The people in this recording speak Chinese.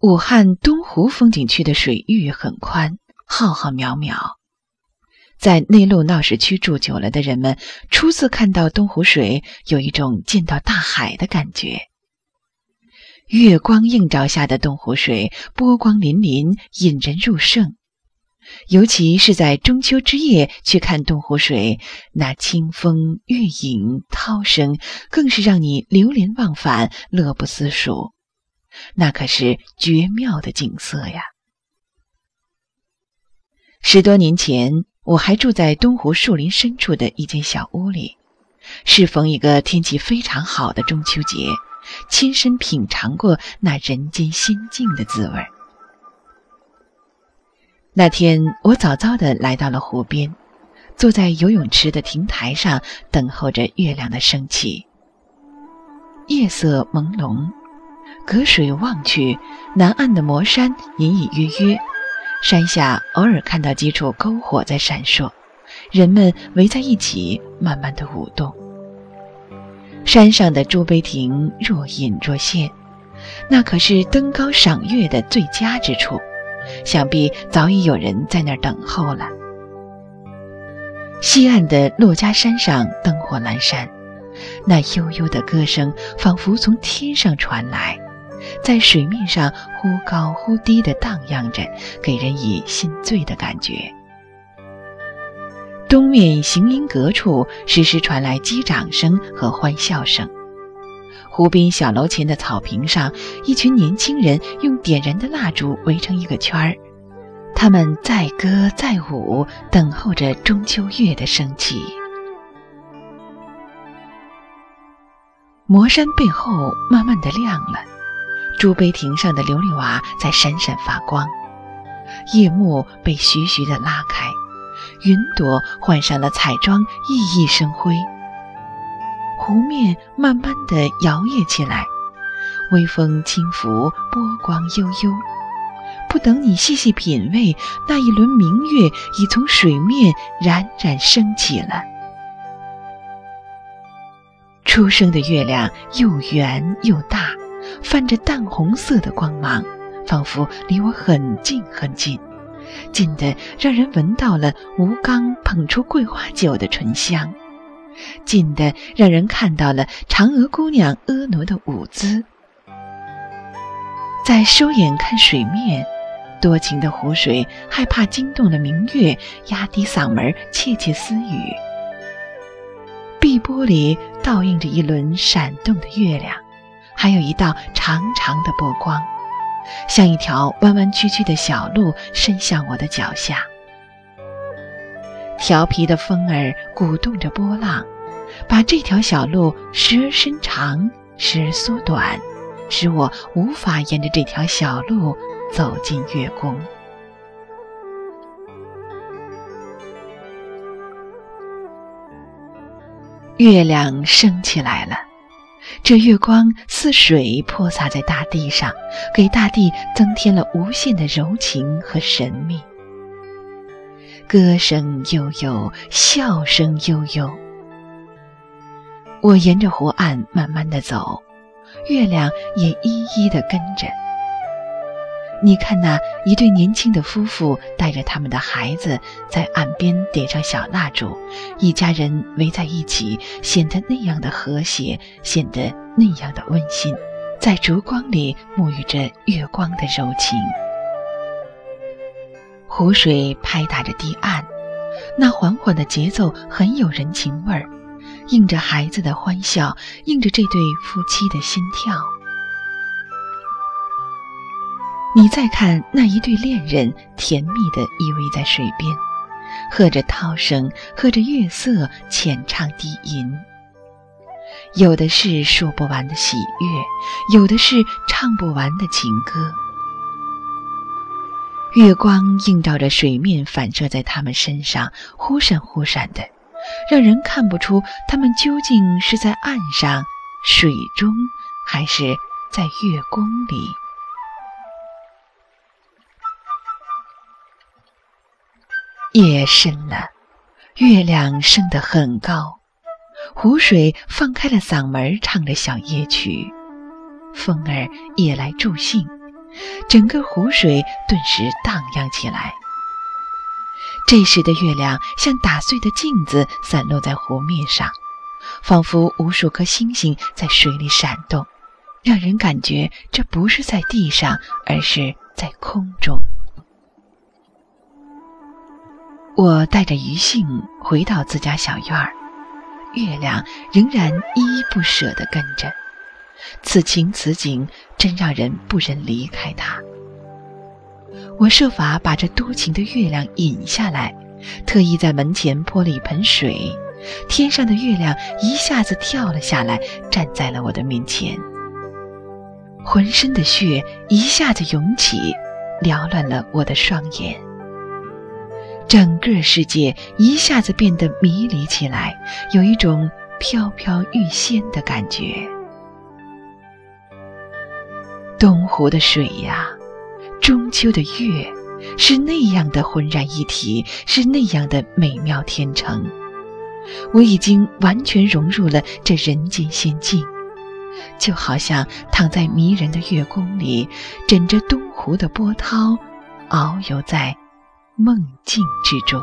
武汉东湖风景区的水域很宽，浩浩渺渺。在内陆闹市区住久了的人们，初次看到东湖水，有一种见到大海的感觉。月光映照下的东湖水，波光粼粼，引人入胜。尤其是在中秋之夜去看东湖水，那清风、月影、涛声，更是让你流连忘返、乐不思蜀。那可是绝妙的景色呀！十多年前，我还住在东湖树林深处的一间小屋里，适逢一个天气非常好的中秋节，亲身品尝过那人间仙境的滋味。那天，我早早的来到了湖边，坐在游泳池的亭台上，等候着月亮的升起。夜色朦胧，隔水望去，南岸的摩山隐隐约约，山下偶尔看到几处篝火在闪烁，人们围在一起，慢慢的舞动。山上的朱碑亭若隐若现，那可是登高赏月的最佳之处。想必早已有人在那儿等候了。西岸的珞珈山上灯火阑珊，那悠悠的歌声仿佛从天上传来，在水面上忽高忽低的荡漾着，给人以心醉的感觉。东面行云阁处时时传来击掌声和欢笑声。湖滨小楼前的草坪上，一群年轻人用点燃的蜡烛围成一个圈儿，他们载歌载舞，等候着中秋月的升起。魔山背后慢慢的亮了，朱碑亭上的琉璃瓦在闪闪发光，夜幕被徐徐的拉开，云朵换上了彩妆，熠熠生辉。湖面慢慢的摇曳起来，微风轻拂，波光悠悠。不等你细细品味，那一轮明月已从水面冉冉升起了。初升的月亮又圆又大，泛着淡红色的光芒，仿佛离我很近很近，近的让人闻到了吴刚捧出桂花酒的醇香。近的让人看到了嫦娥姑娘婀娜的舞姿，在收眼看水面，多情的湖水害怕惊动了明月，压低嗓门窃窃私语。碧波里倒映着一轮闪动的月亮，还有一道长长的波光，像一条弯弯曲曲的小路伸向我的脚下。调皮的风儿鼓动着波浪，把这条小路时而伸长，时而缩短，使我无法沿着这条小路走进月宫。月亮升起来了，这月光似水泼洒在大地上，给大地增添了无限的柔情和神秘。歌声悠悠，笑声悠悠。我沿着湖岸慢慢的走，月亮也一一的跟着。你看那一对年轻的夫妇带着他们的孩子在岸边点上小蜡烛，一家人围在一起，显得那样的和谐，显得那样的温馨，在烛光里沐浴着月光的柔情。湖水拍打着堤岸，那缓缓的节奏很有人情味儿，映着孩子的欢笑，映着这对夫妻的心跳。你再看那一对恋人，甜蜜的依偎在水边，和着涛声，和着月色，浅唱低吟。有的是说不完的喜悦，有的是唱不完的情歌。月光映照着水面，反射在他们身上，忽闪忽闪的，让人看不出他们究竟是在岸上、水中，还是在月宫里。夜深了，月亮升得很高，湖水放开了嗓门，唱着小夜曲，风儿也来助兴。整个湖水顿时荡漾起来。这时的月亮像打碎的镜子，散落在湖面上，仿佛无数颗星星在水里闪动，让人感觉这不是在地上，而是在空中。我带着余兴回到自家小院儿，月亮仍然依依不舍地跟着。此情此景，真让人不忍离开它。我设法把这多情的月亮引下来，特意在门前泼了一盆水，天上的月亮一下子跳了下来，站在了我的面前。浑身的血一下子涌起，缭乱了我的双眼。整个世界一下子变得迷离起来，有一种飘飘欲仙的感觉。东湖的水呀，中秋的月，是那样的浑然一体，是那样的美妙天成。我已经完全融入了这人间仙境，就好像躺在迷人的月宫里，枕着东湖的波涛，遨游在。梦境之中。